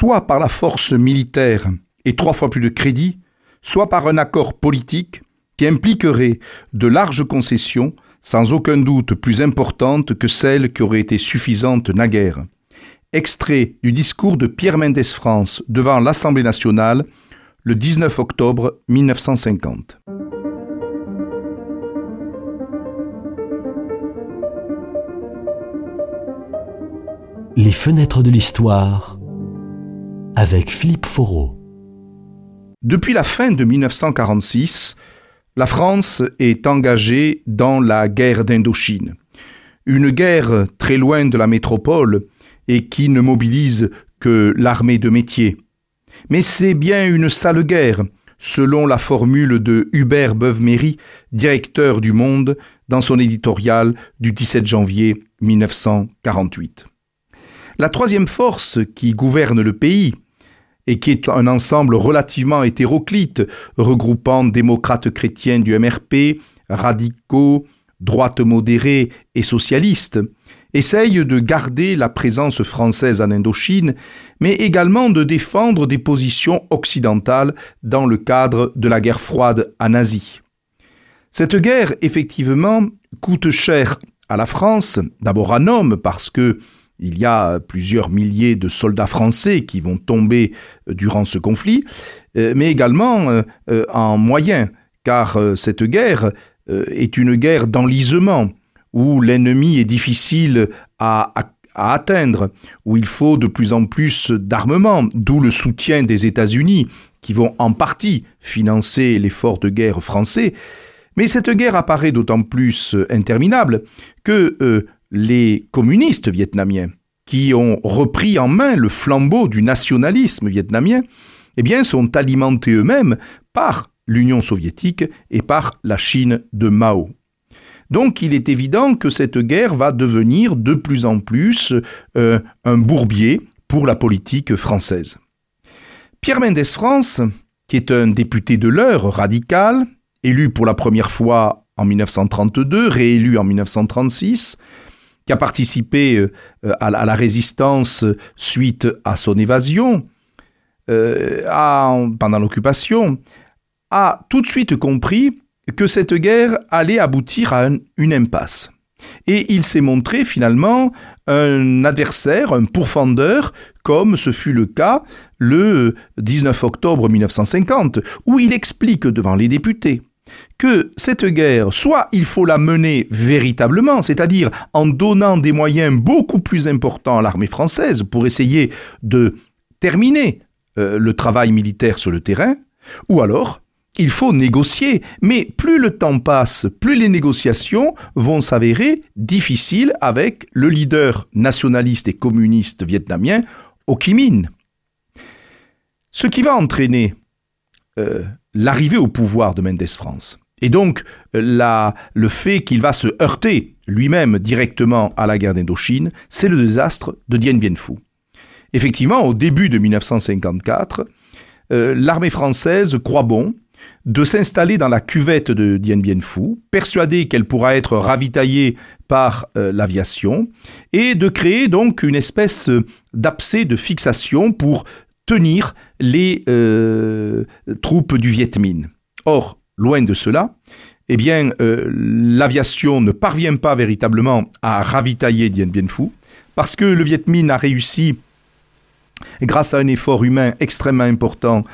soit par la force militaire et trois fois plus de crédit, soit par un accord politique qui impliquerait de larges concessions sans aucun doute plus importantes que celles qui auraient été suffisantes naguère. Extrait du discours de Pierre Mendès France devant l'Assemblée nationale le 19 octobre 1950. Les fenêtres de l'histoire avec Philippe Foreau. Depuis la fin de 1946, la France est engagée dans la guerre d'Indochine. Une guerre très loin de la métropole et qui ne mobilise que l'armée de métier. Mais c'est bien une sale guerre, selon la formule de Hubert Beuve-Méry, directeur du Monde, dans son éditorial du 17 janvier 1948. La troisième force qui gouverne le pays, et qui est un ensemble relativement hétéroclite, regroupant démocrates chrétiens du MRP, radicaux, droite modérée et socialistes, essaye de garder la présence française en Indochine, mais également de défendre des positions occidentales dans le cadre de la guerre froide en Asie. Cette guerre, effectivement, coûte cher à la France, d'abord en hommes, parce que il y a plusieurs milliers de soldats français qui vont tomber euh, durant ce conflit, euh, mais également euh, en moyens, car cette guerre est une guerre d'enlisement, où l'ennemi est difficile à, atteindre, où il faut de plus en plus d'armement, d'où le soutien des États-Unis, qui vont en partie financer l'effort de guerre français. Mais cette guerre apparaît d'autant plus interminable que les communistes vietnamiens, qui ont repris en main le flambeau du nationalisme vietnamien, eh sont alimentés eux-mêmes par l'Union soviétique et par la Chine de Mao. Donc il est évident que cette guerre va devenir de plus en plus euh, un bourbier pour la politique française. Pierre Mendès France, qui est un député de l'heure radical, élu pour la première fois en 1932, réélu en 1936, qui a participé euh, à, la résistance suite à son évasion, euh, pendant l'occupation, a tout de suite compris que cette guerre allait aboutir à une impasse. Et il s'est montré finalement un adversaire, un pourfendeur, comme ce fut le cas le 19 octobre 1950, où il explique devant les députés que cette guerre, soit il faut la mener véritablement, c'est-à-dire en donnant des moyens beaucoup plus importants à l'armée française pour essayer de terminer euh, le travail militaire sur le terrain, ou alors il faut négocier, mais plus le temps passe, plus les négociations vont s'avérer difficiles avec le leader nationaliste et communiste vietnamien, Ho Chi Minh. Ce qui va entraîner euh, l'arrivée au pouvoir de Mendes France. Et donc, le fait qu'il va se heurter lui-même directement à la guerre d'Indochine, c'est le désastre de Dien Bien Phu. Effectivement, au début de 1954, euh, l'armée française croit bon de s'installer dans la cuvette de Dien Bien Phu, persuadée qu'elle pourra être ravitaillée par euh, l'aviation, et de créer donc une espèce d'abcès de fixation pour tenir les euh, troupes du Viet Minh. Or, loin de cela, eh bien, euh, l'aviation ne parvient pas véritablement à ravitailler Dien Bien Phu, parce que le Viet Minh a réussi, grâce à un effort humain extrêmement important,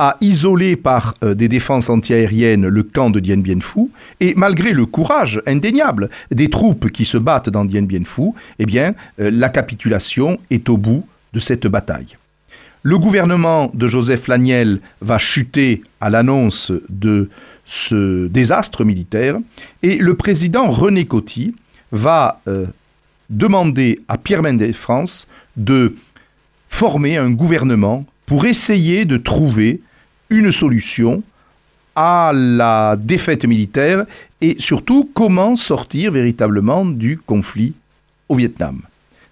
à isoler par euh, des défenses antiaériennes le camp de Dien Bien Phu, et malgré le courage indéniable des troupes qui se battent dans Dien Bien Phu, eh bien, la capitulation est au bout de cette bataille. Le gouvernement de Joseph Laniel va chuter à l'annonce de ce désastre militaire et le président René Coty va euh, demander à Pierre Mendès France de former un gouvernement pour essayer de trouver une solution à la défaite militaire et surtout comment sortir véritablement du conflit au Vietnam.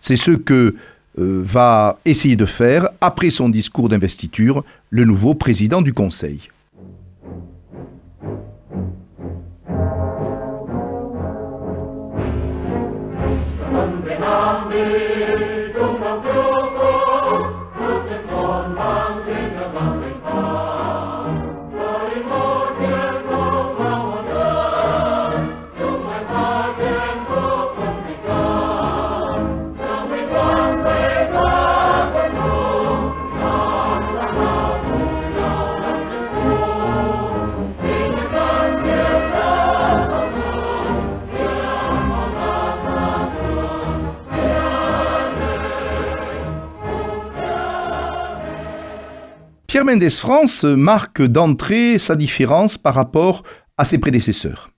C'est ce que euh, va essayer de faire, après son discours d'investiture, le nouveau président du Conseil. Pierre Mendès France marque d'entrée sa différence par rapport à ses prédécesseurs.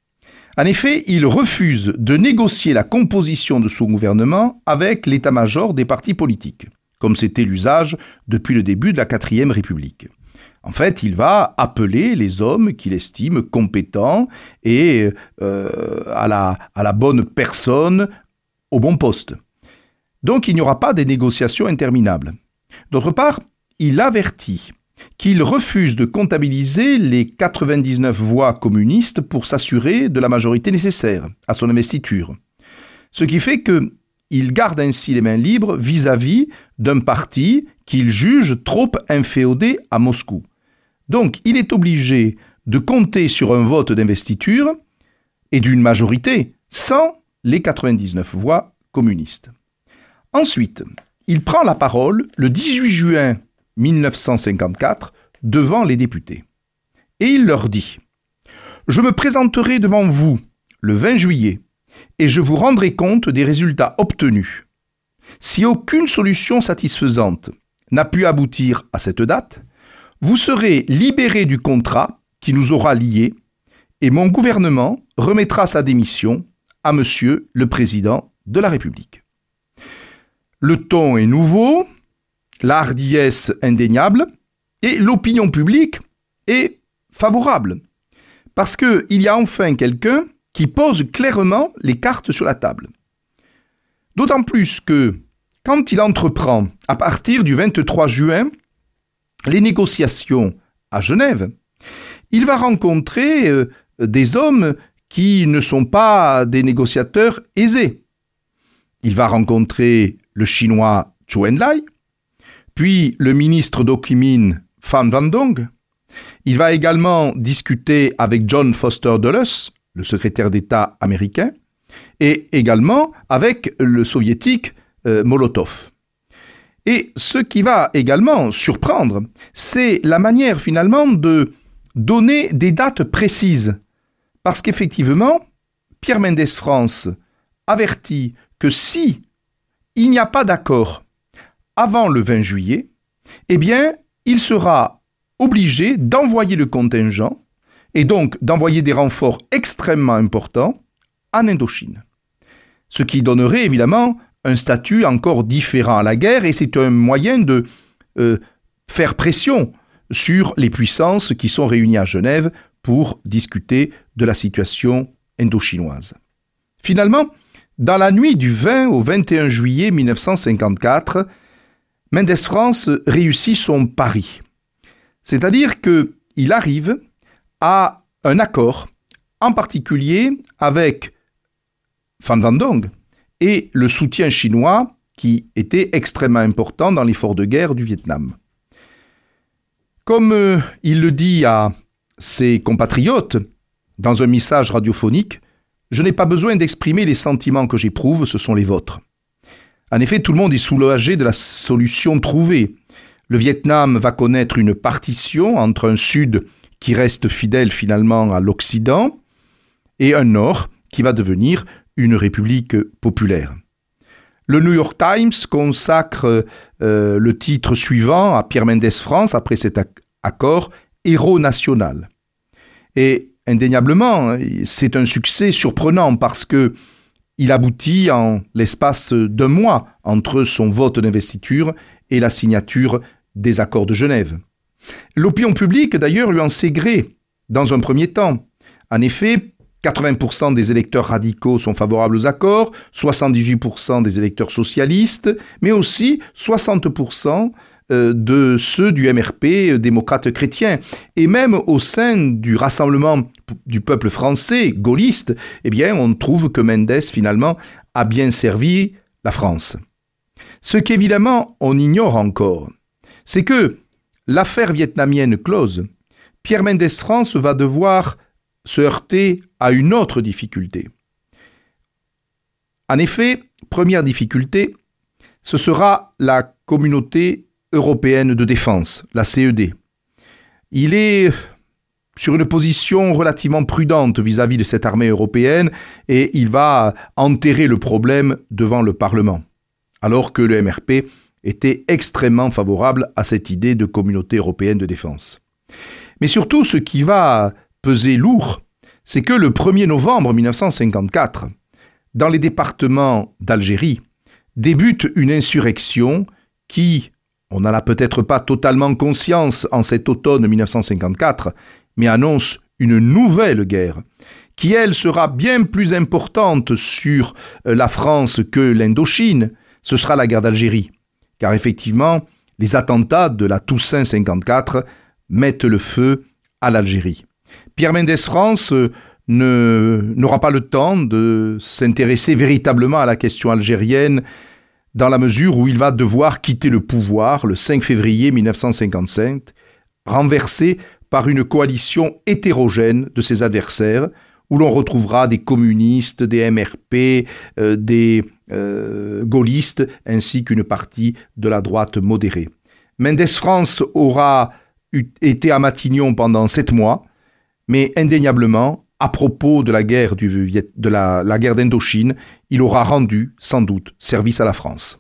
En effet, il refuse de négocier la composition de son gouvernement avec l'état-major des partis politiques, comme c'était l'usage depuis le début de la quatrième République. En fait, il va appeler les hommes qu'il estime compétents et euh, à, la, à la bonne personne au bon poste. Donc il n'y aura pas des négociations interminables. D'autre part, il avertit qu'il refuse de comptabiliser les 99 voix communistes pour s'assurer de la majorité nécessaire à son investiture. Ce qui fait qu'il garde ainsi les mains libres vis-à-vis d'un parti qu'il juge trop inféodé à Moscou. Donc il est obligé de compter sur un vote d'investiture et d'une majorité sans les 99 voix communistes. Ensuite, il prend la parole le 18 juin 1954 devant les députés. Et il leur dit Je me présenterai devant vous le 20 juillet et je vous rendrai compte des résultats obtenus. Si aucune solution satisfaisante n'a pu aboutir à cette date, vous serez libéré du contrat qui nous aura liés et mon gouvernement remettra sa démission à Monsieur le Président de la République. Le ton est nouveau, la hardiesse indéniable, et l'opinion publique est favorable. Parce qu'il y a enfin quelqu'un qui pose clairement les cartes sur la table. D'autant plus que, quand il entreprend, à partir du 23 juin, les négociations à Genève, il va rencontrer euh, des hommes qui ne sont pas des négociateurs aisés. Il va rencontrer le chinois Zhou Enlai, puis le ministre d'Okimin, Fan Van Dong. Il va également discuter avec John Foster Dulles, le secrétaire d'État américain, et également avec le soviétique euh, Molotov. Et ce qui va également surprendre, c'est la manière finalement de donner des dates précises. Parce qu'effectivement, Pierre Mendès France avertit que si il n'y a pas d'accord avant le 20 juillet, eh bien, il sera obligé d'envoyer le contingent et donc d'envoyer des renforts extrêmement importants en Indochine. Ce qui donnerait évidemment un statut encore différent à la guerre et c'est un moyen de euh, faire pression sur les puissances qui sont réunies à Genève pour discuter de la situation indo-chinoise. Finalement, dans la nuit du 20 au 21 juillet 1954, Mendes France réussit son pari. C'est-à-dire qu'il arrive à un accord, en particulier avec Van Van Dong et le soutien chinois qui était extrêmement important dans l'effort de guerre du Vietnam. Comme euh, il le dit à ses compatriotes dans un message radiophonique, je n'ai pas besoin d'exprimer les sentiments que j'éprouve, ce sont les vôtres. En effet, tout le monde est soulagé de la solution trouvée. Le Vietnam va connaître une partition entre un Sud qui reste fidèle finalement à l'Occident et un Nord qui va devenir une république populaire. Le New York Times consacre euh, le titre suivant à Pierre Mendès France après cet accord Héros national. Et indéniablement, c'est un succès surprenant parce que il aboutit en l'espace d'un mois entre son vote d'investiture et la signature des accords de Genève. L'opinion publique, d'ailleurs, lui en sait gré dans un premier temps. En effet, 80% des électeurs radicaux sont favorables aux accords, 78% des électeurs socialistes, mais aussi 60% euh, de ceux du MRP euh, démocrate chrétien. Et même au sein du Rassemblement du peuple français, gaulliste, eh on trouve que Mendes, finalement, a bien servi la France. Ce qu'évidemment on ignore encore, c'est que l'affaire vietnamienne close, Pierre Mendès France va devoir se heurter à une autre difficulté. En effet, première difficulté, ce sera la communauté européenne de défense, la CED. Il est sur une position relativement prudente vis-à-vis de cette armée européenne et il va enterrer le problème devant le Parlement, alors que le MRP était extrêmement favorable à cette idée de communauté européenne de défense. Mais surtout, ce qui va peser lourd, c'est que le 1er novembre 1954, dans les départements d'Algérie, débute une insurrection qui, on n'en a peut-être pas totalement conscience en cet automne 1954, mais annonce une nouvelle guerre, qui elle sera bien plus importante sur euh, la France que l'Indochine, ce sera la guerre d'Algérie. Car effectivement, les attentats de la Toussaint 54 mettent le feu à l'Algérie. Pierre Mendès France euh, n'aura pas le temps de s'intéresser véritablement à la question algérienne dans la mesure où il va devoir quitter le pouvoir le 5 février 1955, renversé par une coalition hétérogène de ses adversaires, où l'on retrouvera des communistes, des MRP, euh, des euh, gaullistes, ainsi qu'une partie de la droite modérée. Mendes France aura été à Matignon pendant sept mois, mais indéniablement, à propos de la guerre, de la, la guerre d'Indochine, il aura rendu, sans doute, service à la France.